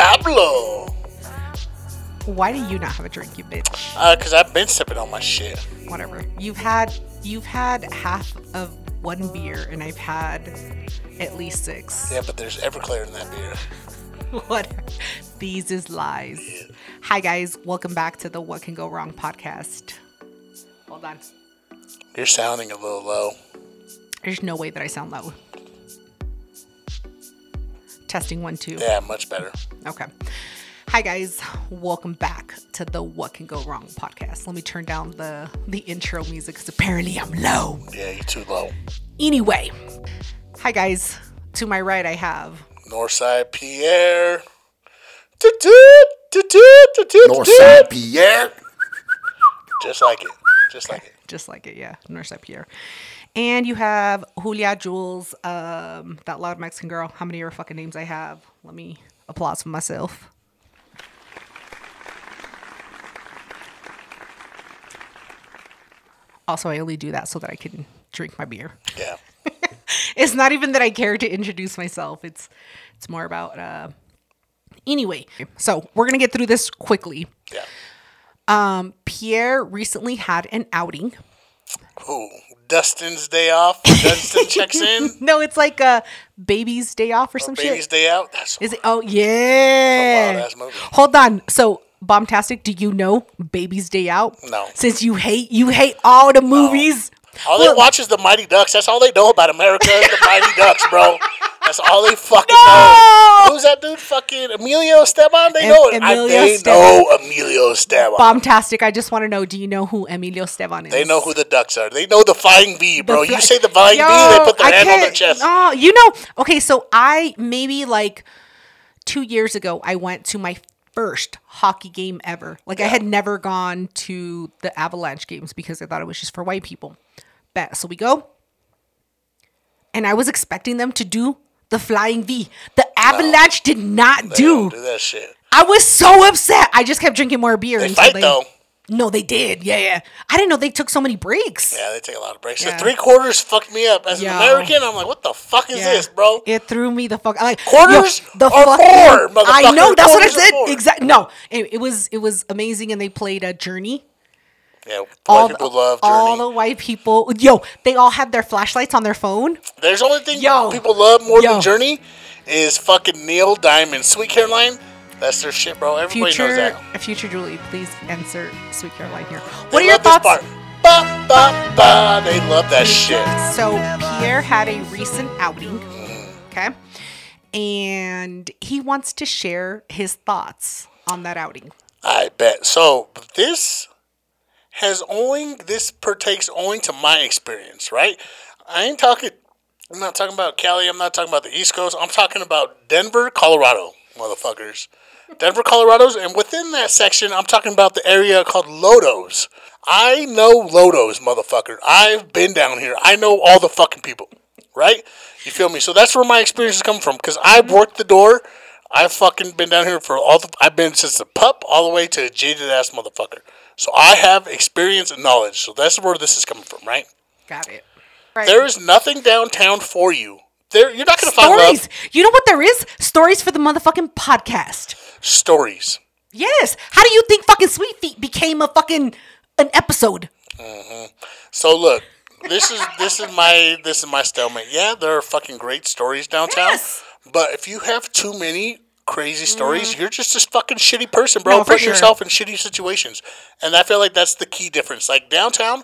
Diablo. Why do you not have a drink, you bitch? Uh, cause I've been sipping on my shit. Whatever. You've had you've had half of one beer, and I've had at least six. Yeah, but there's Everclear in that beer. what These is lies. Hi guys, welcome back to the What Can Go Wrong podcast. Hold on. You're sounding a little low. There's no way that I sound low. Testing one, two. Yeah, much better. Okay. Hi guys, welcome back to the What Can Go Wrong podcast. Let me turn down the the intro music because apparently I'm low. Yeah, you're too low. Anyway, hi guys. To my right, I have Northside Pierre. Northside toot. Pierre. Just like it. Just like it. just like it, yeah, Northside Pierre, and you have Julia Jules, um, that loud Mexican girl. How many of her fucking names I have? Let me applause for myself. Also, I only do that so that I can drink my beer. Yeah. it's not even that I care to introduce myself. It's it's more about uh anyway. So we're gonna get through this quickly. Yeah. Um Pierre recently had an outing. Ooh, Dustin's day off. Dustin checks in. No, it's like a baby's day off or some Baby's shit. day out. That's Is it oh yeah. Hold on. So bombastic. do you know Baby's Day Out? No. Since you hate you hate all the movies. all they watch is the Mighty Ducks. That's all they know about America is the Mighty Ducks, bro. That's all they fucking No! know. Who's that dude? Fucking Emilio Esteban. They Em- know it. I, they Esteban. know Emilio Esteban. Bombtastic, I just want to know, do you know who Emilio Esteban is? They know who the Ducks are. They know the Flying V, bro. fly- you say the Flying Yo, V, they put their I hand on their chest. Oh, you know. Okay, so I maybe like two years ago, I went to my first hockey game ever. Like I had never gone to the Avalanche games because I thought it was just for white people. Bet. So we go, and I was expecting them to do the flying V. The Avalanche did not do. do that shit. I was so upset. I just kept drinking more beer They until fight they. though. No, they did. Yeah, yeah. I didn't know they took so many breaks. Yeah, they take a lot of breaks. Yeah. The three quarters fucked me up. As Yo. an American, I'm like, what the fuck is Yeah. this, bro? It threw me the fuck. I'm Like Quarters yo, the four, I know that's what I said. Exactly. No, it, it was it was amazing, and they played a Journey. Yeah, All people the, love Journey. all the white people. Yo, they all had their flashlights on their phone. There's only thing Yo. people love more Yo. than Journey is fucking Neil Diamond, Sweet Caroline. That's their shit, bro. Everybody knows Future, that. future Julie, please insert Sweet Caroline here. They What are your thoughts? part. Ba, ba, ba. They love that shit. So Pierre had a recent outing, Mm. okay, and he wants to share his thoughts on that outing. I bet. So this has only this partakes only to my experience, right? I ain't talking. I'm not talking about Cali. I'm not talking about the East Coast. I'm talking about Denver, Colorado, motherfuckers. Denver, Colorado's, and within that section, I'm talking about the area called Lodos. I know Lodos, motherfucker. I've been down here. I know all the fucking people, right? You feel me? So that's where my experience is coming from because I've mm-hmm. worked the door. I've fucking been down here for all the. I've been since the pup all the way to a jaded ass motherfucker. So I have experience and knowledge. So that's where this is coming from, right? Got it. Right. There is nothing downtown for you. There, you're not gonna find stories. love. You know what there is? Stories for the motherfucking podcast. Stories. Yes. How do you think fucking Sweet Feet became a fucking an episode? Mm-hmm. So look, this is this is my this is my stalemate. Yeah, there are fucking great stories downtown, Yes. but if you have too many crazy stories, you're just a fucking shitty person, bro. No, Putting sure. yourself in shitty situations, and I feel like that's the key difference. Like downtown,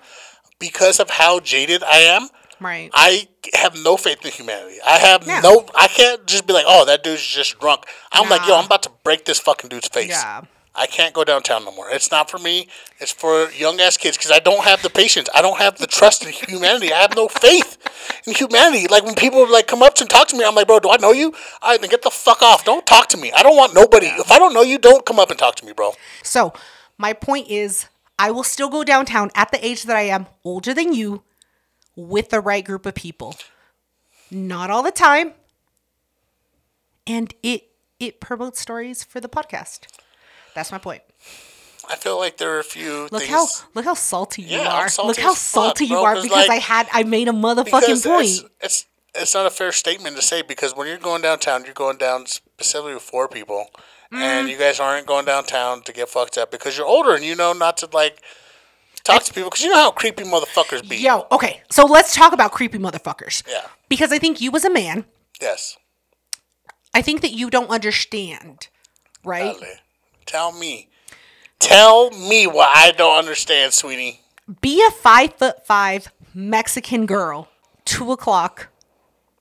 because of how jaded I am. Right. I have no faith in humanity. I have Yeah. no. I can't just be like, "Oh, that dude's just drunk." I'm like, "Yo, I'm about to break this fucking dude's face." Yeah. I can't go downtown no more. It's not for me. It's for young ass kids because I don't have the patience. I don't have the trust in humanity. I have no faith in humanity. Like when people like come up to and talk to me, I'm like, bro, do I know you? I then get the fuck off. Don't talk to me. I don't want nobody. If I don't know you, don't come up and talk to me, bro. So my point is I will still go downtown at the age that I am, older than you, with the right group of people. Not all the time. And it it promotes stories for the podcast. That's my point. I feel like there are a few Look things. how look how salty you Yeah, are. salty Look how as fuck, salty bro, you are 'cause, because like- I had I made a motherfucking point. It's, it's it's not a fair statement to say because when you're going downtown, you're going down specifically with four people, Mm. and you guys aren't going downtown to get fucked up because you're older and you know not to like talk to people because you know how creepy motherfuckers be. Yo, okay. So let's talk about creepy motherfuckers. Yeah. Because I think you as a man, Yes. I think that you don't understand, right? Ale. Tell me. Tell me what I don't understand, sweetie. Be a five foot five Mexican girl, two o'clock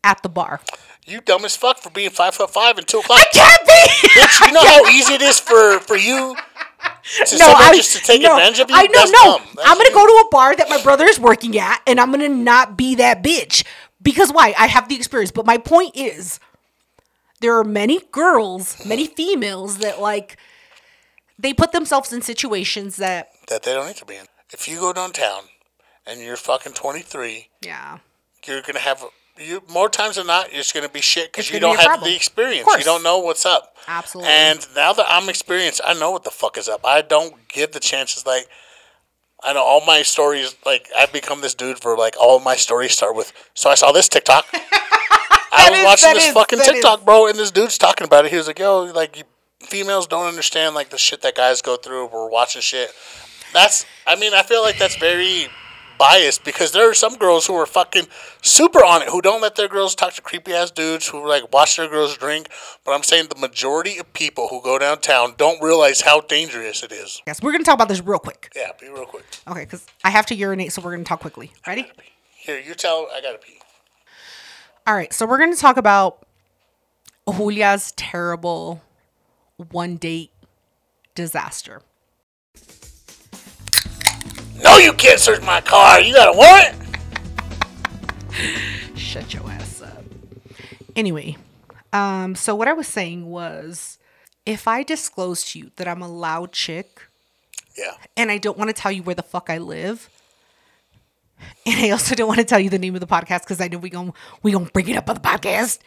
at the bar. You dumb as fuck for being five foot five and two o'clock. I can't be. Bitch, you know how easy it is for for you to No, I just to take no, advantage of you. I know, That's no. I'm gonna you. go to a bar that my brother is working at, and I'm gonna not be that bitch because why? I have the experience. But my point is, there are many girls, many females that like they put themselves in situations that that they don't need to be in. If you go downtown and you're fucking 23, yeah. you're gonna have you more times than not. You're just gonna be shit because you don't have problem. the experience. You don't know what's up. Absolutely. And now that I'm experienced, I know what the fuck is up. I don't give the chances. Like I know all my stories. Like I've become this dude for like all my stories start with. So I saw this TikTok. I was is- watching this is- fucking TikTok, bro, and this dude's talking about it. He was like, "Yo, like you, females don't understand like the shit that guys go through. We're watching shit." That's. I mean, I feel like that's very biased because there are some girls who are fucking super on it who don't let their girls talk to creepy ass dudes who like watch their girls drink. But I'm saying the majority of people who go downtown don't realize how dangerous it is. Yes, we're gonna talk about this real quick. Yeah, be real quick. Okay, because I have to urinate, so we're gonna talk quickly. Ready? Here, you tell. I gotta pee. All right, so we're gonna talk about Julia's terrible one date disaster. No, you can't search my car. You got a warrant. Shut your ass up. Anyway, um, so what I was saying was if I disclose to you that I'm a loud chick Yeah. and I don't want to tell you where the fuck I live, and I also don't want to tell you the name of the podcast because I know we gon' we gonna bring it up on the podcast.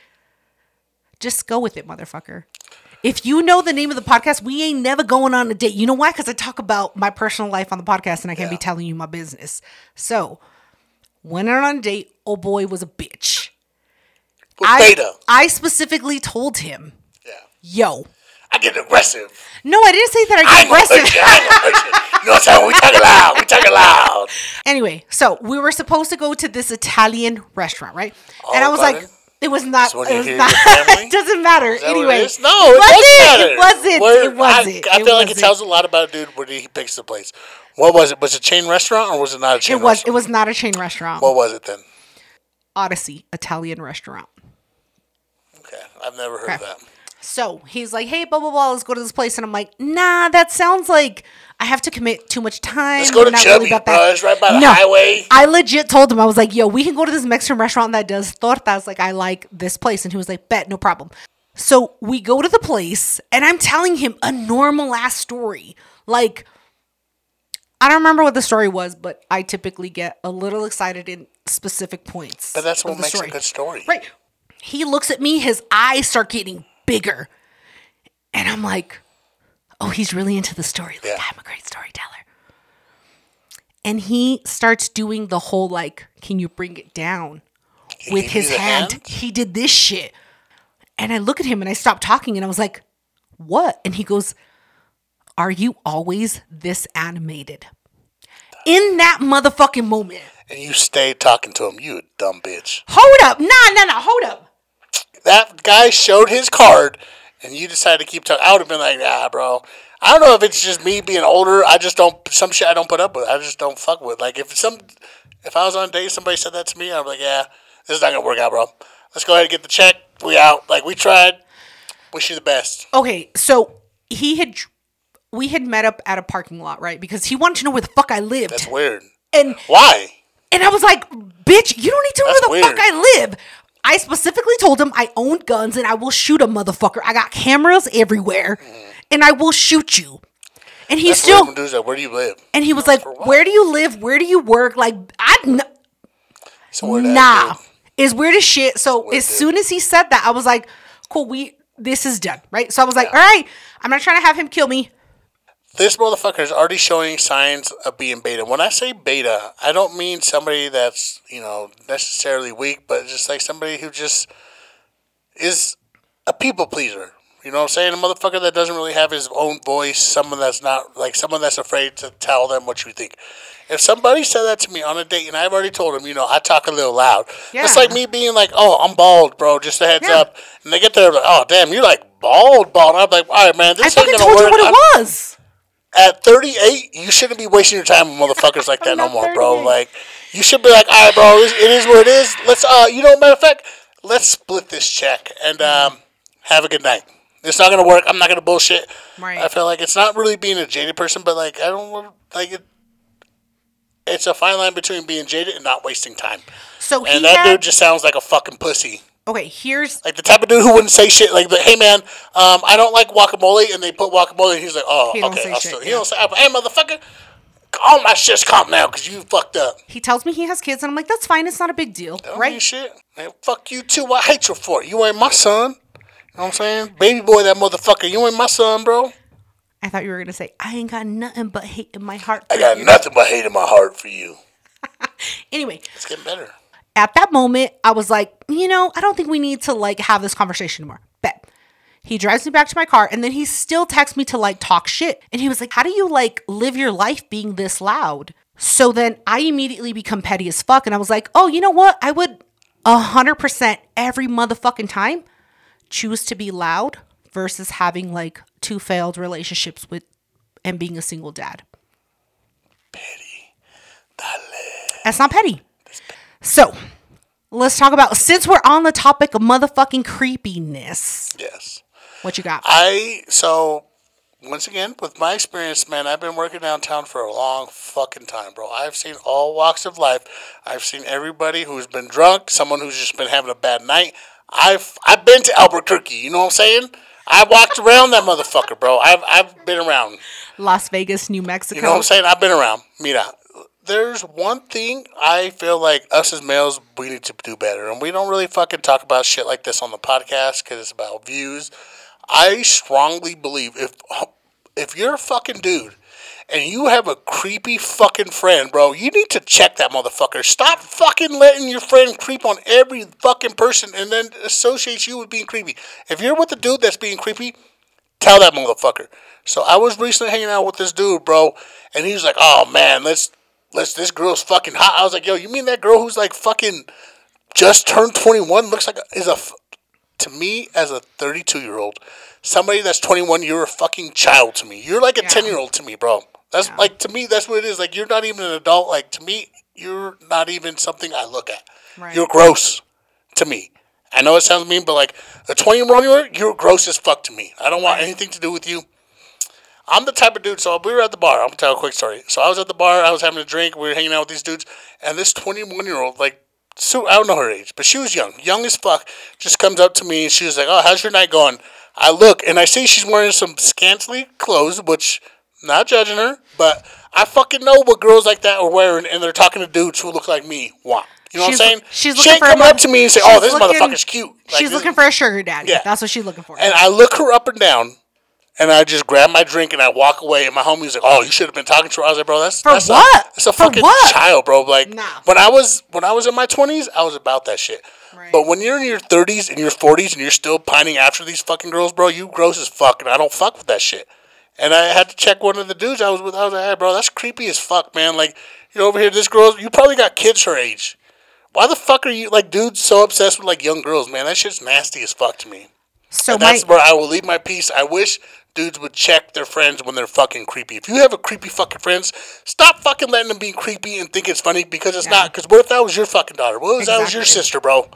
Just go with it, motherfucker. If you know the name of the podcast, we ain't never going on a date. You know why? Because I talk about my personal life on the podcast and I can't be telling you my business. So, went on a date. Oh boy, was a bitch. With I, beta. I specifically told him, Yeah. yo. I get aggressive. No, I didn't say that I I get hurt aggressive. you. I ain't gonna hurt you. You know what I'm saying? We talking loud. We talking loud. Anyway, so we were supposed to go to this Italian restaurant, right? and oh, I was Italian? like, it was not. So it was not. it doesn't matter. Is that what anyway, it? No, it, does matter. It wasn't. It wasn't. I, I it feel like it wasn't. tells a lot about a dude when he picks the place. What was it? Was it a chain restaurant or was it not a chain It was. It was not a chain restaurant. What was it then? Odyssey Italian restaurant. Okay, I've never heard of that. So he's like, "Hey, blah blah blah, let's go to this place," and I'm like, "Nah, that sounds like I have to commit too much time. Let's go to Chubby, bro. It's right by the highway. I legit told him I was like, "Yo, we can go to this Mexican restaurant that does tortas. Like, I like this place," and he was like, "Bet, no problem." So we go to the place, and I'm telling him a normal ass story, like. I don't remember what the story was, but I typically get a little excited in specific points. But that's what makes story. a good story. Right. He looks at me, his eyes start getting bigger. And I'm like, oh, he's really into the story. Like, Yeah. I'm a great storyteller. And he starts doing the whole, like, can you bring it down with his hand? hand? He did this shit. And I look at him and I stop talking and I was like, what? And he goes, are you always this animated? In that motherfucking moment. And you stayed talking to him. You dumb bitch. Hold up. Nah, nah, nah. Hold up. That guy showed his card, and you decided to keep talking. I would have been like, nah, bro. I don't know if it's just me being older. I just don't some shit I don't put up with. I just don't fuck with. Like if some if I was on a date, somebody said that to me, I'm like, yeah, this is not gonna work out, bro. Let's go ahead and get the check. We out. Like we tried. Wish you the best. Okay, so he had we had met up at a parking lot, right? Because he wanted to know where the fuck I lived. That's weird. and Why? and I was like, "Bitch, you don't need to know That's where the fuck. I live." I specifically told him I own guns and I will shoot a motherfucker. I got cameras everywhere, and I will shoot you. And he That's still like, where do you live? and he was like, "Where do you live? Where do you work?" Like I Somewhere that nah, is weird as shit. So as dude. soon as he said that, I was like, "Cool, we this is done." Right? So I was like, "All right, I'm not trying to have him kill me." This motherfucker is already showing signs of being beta. When I say beta, I don't mean somebody that's, you know, necessarily weak, but just like somebody who just is a people pleaser. You know what I'm saying? A motherfucker that doesn't really have his own voice, someone that's not like someone that's afraid to tell them what you think. If somebody said that to me on a date and I've already told them, you know, I talk a little loud. It's Yeah. like me being like, oh, I'm bald, bro. Just a heads Yeah. up. And they get there, like, oh, damn, you're like bald, bald. I'm like, all right, man, I this ain't fucking gonna told you what it was. At 38, you shouldn't be wasting your time with motherfuckers like that no more, bro. Like, you should be like, all right, bro, it is what it is. Let's, uh, you know, matter of fact, let's split this check and um, have a good night. It's not gonna work. I'm not gonna bullshit. Right. I feel like it's not really being a jaded person, but like I don't like it. It's a fine line between being jaded and not wasting time. So he And that had, dude just sounds like a fucking pussy. Okay. Here's Like the type of dude who wouldn't say shit like, "Hey man, um, I don't like guacamole," and they put guacamole, and he's like, "Oh, He don't okay, say I'll shit, still." He yeah. don't say, "Hey motherfucker, all my shit's calm now because you fucked up." he tells me he has kids, and I'm like, that's fine. It's not a big deal, Don't right? shit. Man, fuck you too. I hate you for it. You ain't my son. You know what I'm saying? Baby boy, that motherfucker. You ain't my son, bro. I thought you were gonna say I ain't got nothing but hate in my heart. I got you." nothing but hate in my heart for you. Anyway, It's getting better. At that moment, I was like, you know, I don't think we need to like have this conversation anymore. Bet. He drives me back to my car and then he still texts me to like talk shit. And he was like, How do you like live your life being this loud? So then I immediately become petty as fuck. And I was like, Oh, you know what? I would a hundred percent every motherfucking time choose to be loud versus having like two failed relationships with and being a single dad. Petty. That's not petty. So let's talk about since we're on the topic of motherfucking creepiness. Yes. What you got? I so once again with my experience, man, I've been working downtown for a long fucking time, bro. I've seen all walks of life. I've seen everybody who's been drunk, someone who's just been having a bad night. I've I've been to Albuquerque. You know what I'm saying? I walked around that motherfucker, bro. I've I've been around. Las Vegas, New Mexico. You know what I'm saying? I've been around. Mira, there's one thing I feel like us as males we need to do better, and we don't really fucking talk about shit like this on the podcast because it's about views. I strongly believe if if you're a fucking dude and you have a creepy fucking friend, bro, you need to check that motherfucker. Stop fucking letting your friend creep on every fucking person and then associate you with being creepy. If you're with a dude that's being creepy, tell that motherfucker. So I was recently hanging out with this dude, bro, and he was like, "Oh man, let's let's this girl's fucking hot." I was like, "Yo, you mean that girl who's like fucking just turned 21 looks like a, is a to me as a 32 year old, somebody that's 21, you're a fucking child to me. You're like a Yeah. 10 year old to me, bro. That's like to me, that's what it is. Like you're not even an adult. Like to me, you're not even something I look at. Right. You're gross to me. I know it sounds mean, but like a 21 year old, you're gross as fuck to me. I don't want anything to do with you. I'm the type of dude. So we were at the bar. I'm gonna tell a quick story. So I was at the bar. I was having a drink. We were hanging out with these dudes, and this 21 year old, like, so I don't know her age, but she was young, young as fuck. Just comes up to me and she was like, "Oh, how's your night going?" I look and I see she's wearing some scantily clothes, which not judging her, but I fucking know what girls like that are wearing, and they're talking to dudes who look like me. Want you know She's- what I'm saying? she's she ain't for a come mo- up to me and say, "Oh, this looking- motherfucker's cute." Like, she's looking for a sugar daddy. Yeah. That's what she's looking for. and I look her up and down, and I just grab my drink and I walk away. And my homie's like, "Oh, you should have been talking to her." I was like, "Bro, that's For that's what? A, that's a For fucking what? child, bro." Like Nah. when I was when I was in my twenties, I was about that shit. Right. But when you're in your thirties and your forties and you're still pining after these fucking girls, bro, you gross as fuck, and I don't fuck with that shit. And I had to check one of the dudes I was with. I was like, "Hey, bro, that's creepy as fuck, man. Like you're over here, this girl, you probably got kids her age." Why the fuck are you like dudes so obsessed with like young girls, man? That shit's nasty as fuck to me. so And my that's where I will leave my piece. I wish dudes would check their friends when they're fucking creepy. If you have a creepy fucking friends, stop fucking letting them be creepy and think it's funny because it's not. Because what if that was your fucking daughter? What if that was your sister, bro?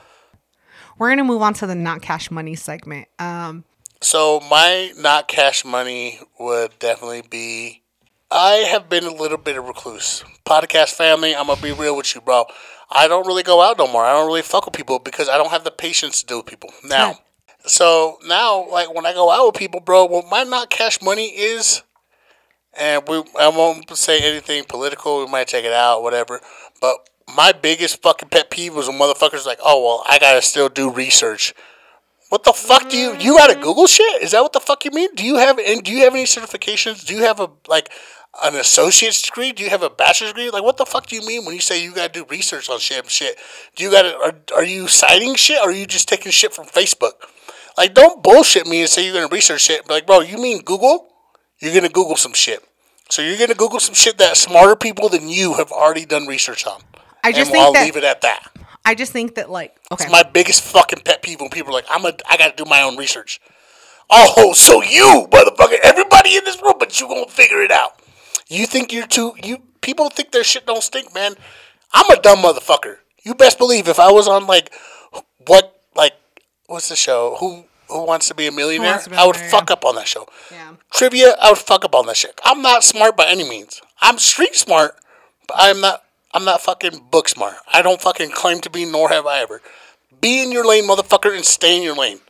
we're gonna move on to the not cash money segment. Um, So my not cash money would definitely be. I have been a little bit of recluse. Podcast family, I'm gonna be real with you, bro. I don't really go out no more. I don't really fuck with people because I don't have the patience to deal with people now. So now, like when I go out with people, bro, what my not cash money is, and we I won't say anything political. We might take it out, whatever. But my biggest fucking pet peeve was when motherfuckers like, oh well, I gotta still do research. What the fuck do you you gotta mm-hmm. Google shit? Is that what the fuck you mean? Do you have and do you have any certifications? Do you have a like an associate's degree? Do you have a bachelor's degree? Like what the fuck do you mean when you say you gotta do research on shit shit? Do you gotta are, are you citing shit or are you just taking shit from Facebook? Like, don't bullshit me and say you're gonna research shit. Like, bro, you mean Google? You're gonna Google some shit. So you're gonna Google some shit that smarter people than you have already done research on. I just and think I'll that leave it at that. I just think that like okay. My biggest fucking pet peeve when people are like, I'm a, I gotta do my own research. Oh, so you, motherfucker, everybody in this room, but you gonna figure it out. You think you're too, you, people think their shit don't stink, man. I'm a dumb motherfucker. You best believe if I was on like, what, what's the show? Who, who wants to be a millionaire? Be I would Millionaire, fuck up on that show. Yeah. Trivia, I would fuck up on that shit. I'm not smart by any means. I'm street smart, but I'm not. I'm not fucking book smart. I don't fucking claim to be, nor have I ever. Be in your lane, motherfucker, and stay in your lane.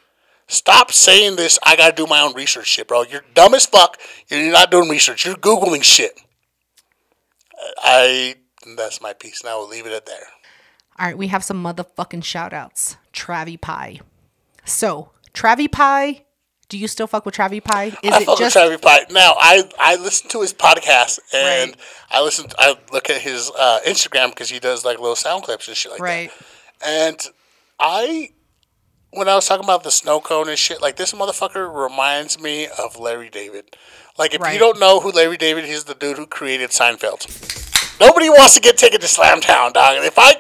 Stop saying this. I gotta do my own research, shit, bro. You're dumb as fuck. You're not doing research. You're googling shit. I. That's my piece. Now we'll leave it at there. All right, we have some motherfucking shout outs. Travi Pie. So, Travi Pie, do you still fuck with Travi Pie? Is I it fuck just with Travis Pie. Now I I listen to his podcast and Right. I listen. I look at his uh, Instagram because he does like little sound clips and shit like right? that. And I, when I was talking about the snow cone and shit, like this motherfucker reminds me of Larry David. Like if Right. you don't know who Larry David, is, he's the dude who created Seinfeld. Nobody wants to get taken to Slam Town, dog. If I,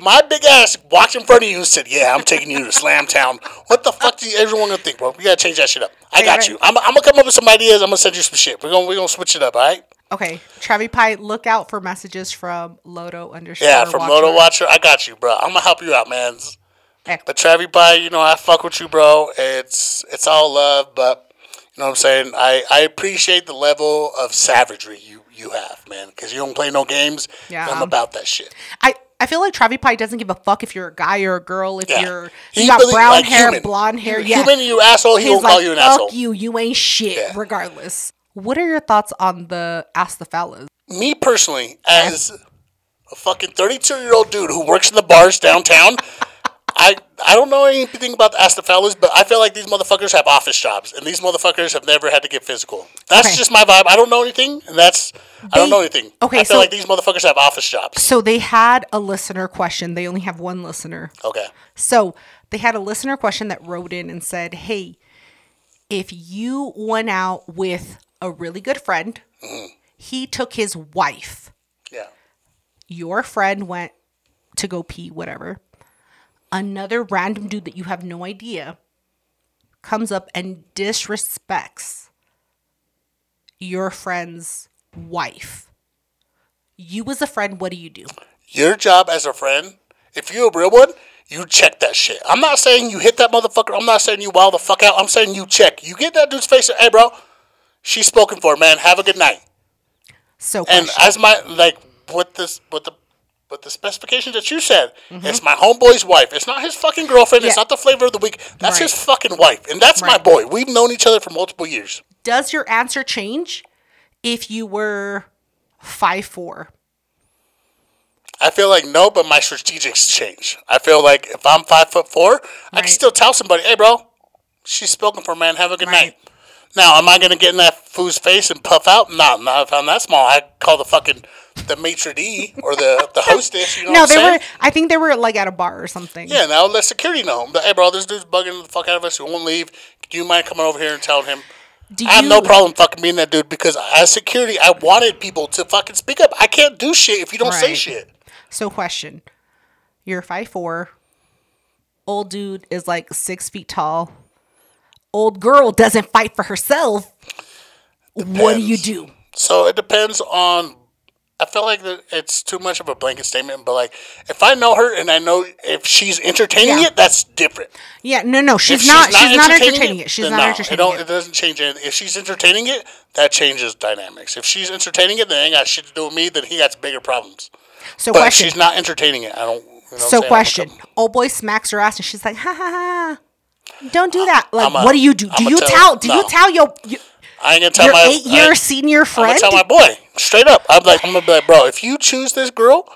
my big ass walked in front of you and said, "Yeah, I'm taking you to Slam Town," what the fuck do you, everyone gonna think, bro? We gotta change that shit up. I got you. I'm, I'm gonna come up with some ideas. I'm gonna send you some shit. We're gonna we're gonna switch it up, all right? Okay, Travi Pie, look out for messages from Loto underscore. Yeah, from Watcher. Moto Watcher, I got you, bro. I'm gonna help you out, man. Heck, But Travi Pie, you know, I fuck with you, bro. It's it's all love, but you know what I'm saying. I, I appreciate the level of savagery you you have, man, because you don't play no games. Yeah. I'm um, about that shit. I, I feel like Travi Pie doesn't give a fuck if you're a guy or a girl. If Yeah. you're you got brown like hair, human. blonde hair, You yeah. human, you asshole. He will like, call you an fuck asshole. you, you ain't shit. Yeah. Regardless, what are your thoughts on the Ask the Fellas? Me personally, as a fucking 32 year old dude who works in the bars downtown. I, I don't know anything about the the but I feel like these motherfuckers have office jobs, and these motherfuckers have never had to get physical. That's Okay. just my vibe. I don't know anything, and that's I don't know anything. okay, I feel so- like these motherfuckers have office jobs. So they had a listener question. They only have one listener. Okay. So they had a listener question that wrote in and said, Hey, if you went out with a really good friend, mm-hmm. he took his wife, Yeah. your friend went to go pee, whatever. Another random dude that you have no idea comes up and disrespects your friend's wife. You as a friend, what do you do? Your job as a friend, if you're a real one, you check that shit. I'm not saying you hit that motherfucker. I'm not saying you wild the fuck out. I'm saying you check. You get that dude's face. and, Hey, bro, she's spoken for, man. Have a good night. So, And question. as my like with this with the with the specifications that you said, Mm-hmm. it's my homeboy's wife. It's not his fucking girlfriend. It's not the flavor of the week. That's his fucking wife, and that's my boy. We've known each other for multiple years. does your answer change if you were five four? I feel like no, but my strategics change. I feel like if I'm five foot four, I can still tell somebody, "Hey, bro, she's spoken for, man. Have a good Right. night." Now, am I gonna get in that fool's face and puff out? No, not if I'm that small. I call the fucking the maitre d or the the hostess. You know No, what I'm they saying? were. I think they were like at a bar or something. Yeah, now let security know. But, hey, bro, this dude's bugging the fuck out of us. He won't leave. Do you mind coming over here and telling him? Do I have you- no problem fucking being that dude because as security, I wanted people to fucking speak up. I can't do shit if you don't say shit. So, question: You're five four. Old dude is like six feet tall. Old girl doesn't fight for herself. What do you do? So it depends on. I feel like it's too much of a blanket statement, but like if I know her and I know if she's entertaining Yeah. it, that's different. Yeah, no, no, she's If not. She's not entertaining it. She's not no, entertaining it. It. it doesn't change anything. If she's entertaining it, that changes dynamics. If she's entertaining it, then it ain't got shit to do with me. Then he got bigger problems. So, But question. she's not entertaining it, I don't. You know So question. Old boy smacks her ass and she's like, ha ha ha. Don't do that. Like, I'ma- what do you do? Do I'ma you tell- tell? Do no. you tell your your, I ain't gonna tell your my eight year I, senior I'm friend? gonna tell my boy straight up. I'm like, I'm gonna be like, bro, if you choose this girl,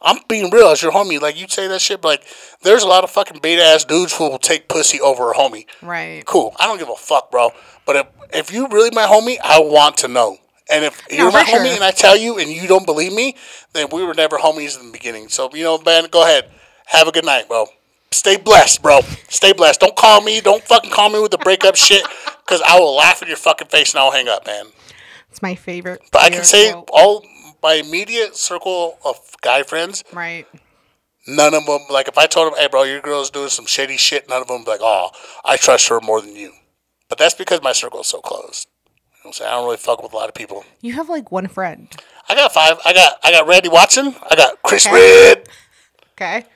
I'm being real as your homie. Like you say that shit, but like there's a lot of fucking beta ass dudes who will take pussy over a homie. Right. Cool. I don't give a fuck, bro. But if if you really my homie, I want to know. And if you're my for homie and I tell you and you don't believe me, then we were never homies in the beginning. So you know, man, go ahead. Have a good night, bro. Stay blessed, bro. Stay blessed. Don't call me. Don't fucking call me with the breakup shit, because I will laugh in your fucking face and I'll hang up, man. It's my favorite. But I can say quote. all my immediate circle of guy friends, right. none of them like if I told them, "Hey, bro, your girl's doing some shady shit," none of them be like, "Oh, I trust her more than you." But that's because my circle is so close. You know what I'm? I don't really fuck with a lot of people. You have like one friend. I got five. I got I got Randy Watson. I got Chris Okay. Red, Okay.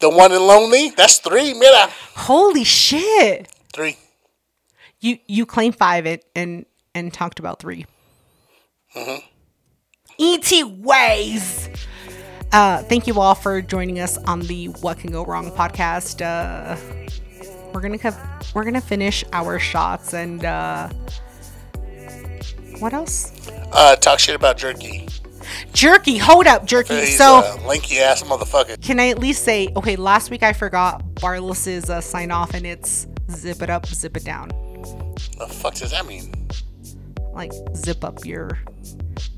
The one and lonely. That's three. Mira, Holy shit. three. You you claim five it and and talked about 3 Mhm. Et ways. Uh, thank you all for joining us on the What Can Go Wrong podcast. Uh, we're gonna co- we're gonna finish our shots and uh, what else? Uh, talk shit about jerky. Jerky. Hold up, jerky. So. lanky ass motherfucker. Can I at least say, okay, last week I forgot Barless's uh, sign off and it's zip it up, zip it down. The fuck does that mean? Like zip up your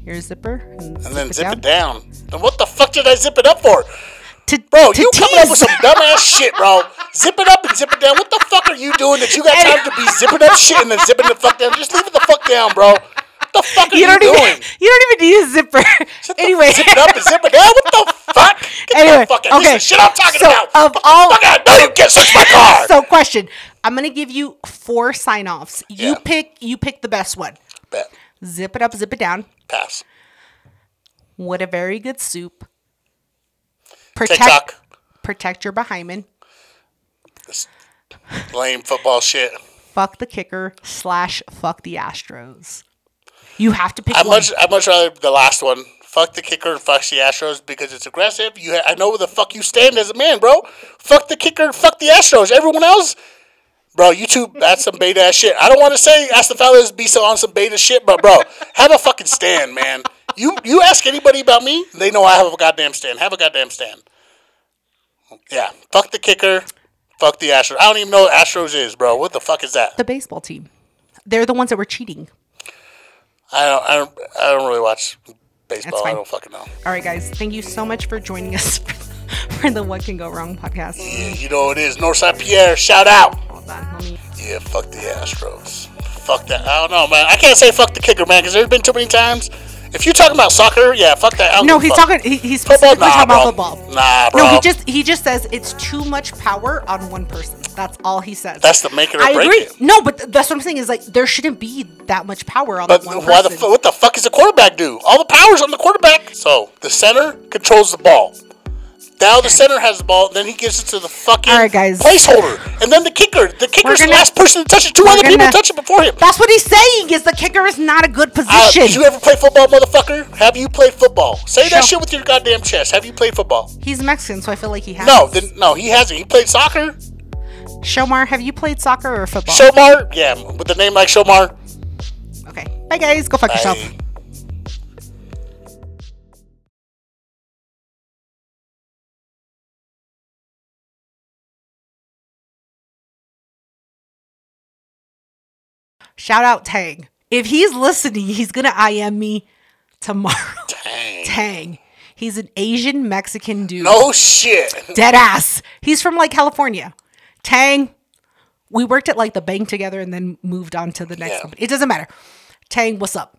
your zipper and, And then zip it down. Then what the fuck did I zip it up for? To, Bro, to you coming up with tease. some dumbass shit, bro. Zip it up and zip it down. What the fuck are you doing that you got time to be zipping up shit and then zipping the fuck down? Just leave it the fuck down, bro. What the fuck are you, you don't doing? even you don't even need a zipper. anyway, Zip it up and zip it down? What the fuck? Get anyway, the fuck out. okay. Shit I'm talking so about. of all, Fuck out. No, you can't search my car. so question, I'm gonna give you four sign offs. You Yeah. pick, you pick the best one. Bet. Zip it up, zip it down. Pass. What a very good soup. Protect, TikTok. protect your behind. This lame football shit. Fuck the kicker slash fuck the Astros. You have to pick I much I much rather the last one. Fuck the kicker and fuck the Astros because it's aggressive. You ha- I know where the fuck you stand as a man, bro. Fuck the kicker and fuck the Astros. Everyone else, bro, you two that's some beta ass shit. I don't want to say ask the fellas be so on some beta shit, but bro, have a fucking stand, man. You you ask anybody about me, they know I have a goddamn stand. Have a goddamn stand. Yeah, fuck the kicker, fuck the Astros. I don't even know what Astros is, bro. What the fuck is that? the baseball team. They're the ones that were cheating. I don't I don't I don't really watch baseball. I don't fucking know. All right, guys. Thank you so much for joining us for the What Can Go Wrong podcast. Yeah, you know what it is. Northside Pierre, shout out. Hold on. Let me. Yeah, fuck the Astros. Fuck that. I don't know, man. I can't say fuck the kicker, man, because there's been too many times. If you're talking about soccer, yeah, fuck that. No, he's fuck. talking. He, he's Football? specifically Nah, talking bro. about football. Nah, bro. No, he just he just says it's too much power on one person. That's all he says. That's the make it or I break agree. it. No, but th- that's what I'm saying is like there shouldn't be that much power on But that one why the fu- what the fuck does the quarterback do? All the power's on the quarterback. So the center controls the ball. Now the center has the ball, then he gives it to the fucking All right, guys. placeholder, and then the kicker. The kicker's gonna- the last person to touch it. Two other people gonna- touch it before him. That's what he's saying. Is the kicker is not a good Uh, position. did you ever play football, motherfucker? Have you played football? Say that shit with your goddamn chest. Have you played football? he's Mexican, so I feel like he has. No, then no, he hasn't. He played soccer. Shomar, have you played soccer or football? Shomar, yeah, with the name like Shomar. Okay. Bye, guys. Go fuck yourself. Shout out Tang. If he's listening, he's gonna IM me tomorrow. Dang. Tang. He's an Asian Mexican dude. No shit. Dead ass. He's from like California. Tang. We worked at like the bank together and then moved on to the next Yeah. company. It doesn't matter. Tang, what's up?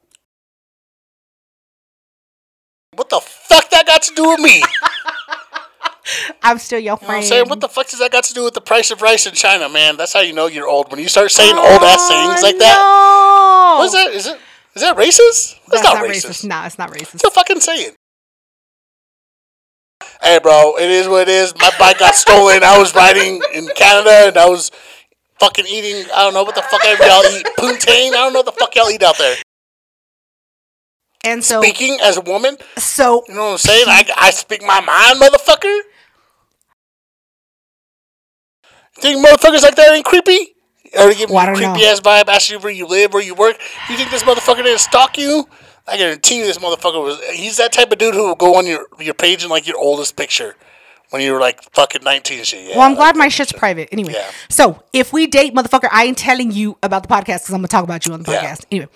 What the fuck that got to do with me? I'm still your what friend. I'm saying? What the fuck does that got to do with the price of rice in China, man? That's how you know you're old. When you start saying oh, old ass sayings like that. Oh, What is that? Is it is that racist? That's, That's not, not racist. racist. Nah, it's not racist. It's a fucking saying. Hey, bro, it is what it is. My bike got stolen. I was riding in Canada and I was fucking eating. I don't know what the fuck y'all eat. Poutine. I don't know what the fuck y'all eat out there. And so, Speaking as a woman, so you know what I'm saying? I, I speak my mind, motherfucker. Think motherfuckers like that ain't creepy? Or give me Well, I a don't creepy know. ass vibe, ask you where you live, where you work. You think this motherfucker didn't stalk you? I guarantee you this motherfucker was he's that type of dude who will go on your your page and like your oldest picture when you were like fucking nineteen shit. Yeah, Well, I'm glad my shit. shit's private. Anyway, Yeah. so if we date, motherfucker, I ain't telling you about the podcast because I'm gonna talk about you on the Yeah. podcast. Anyway,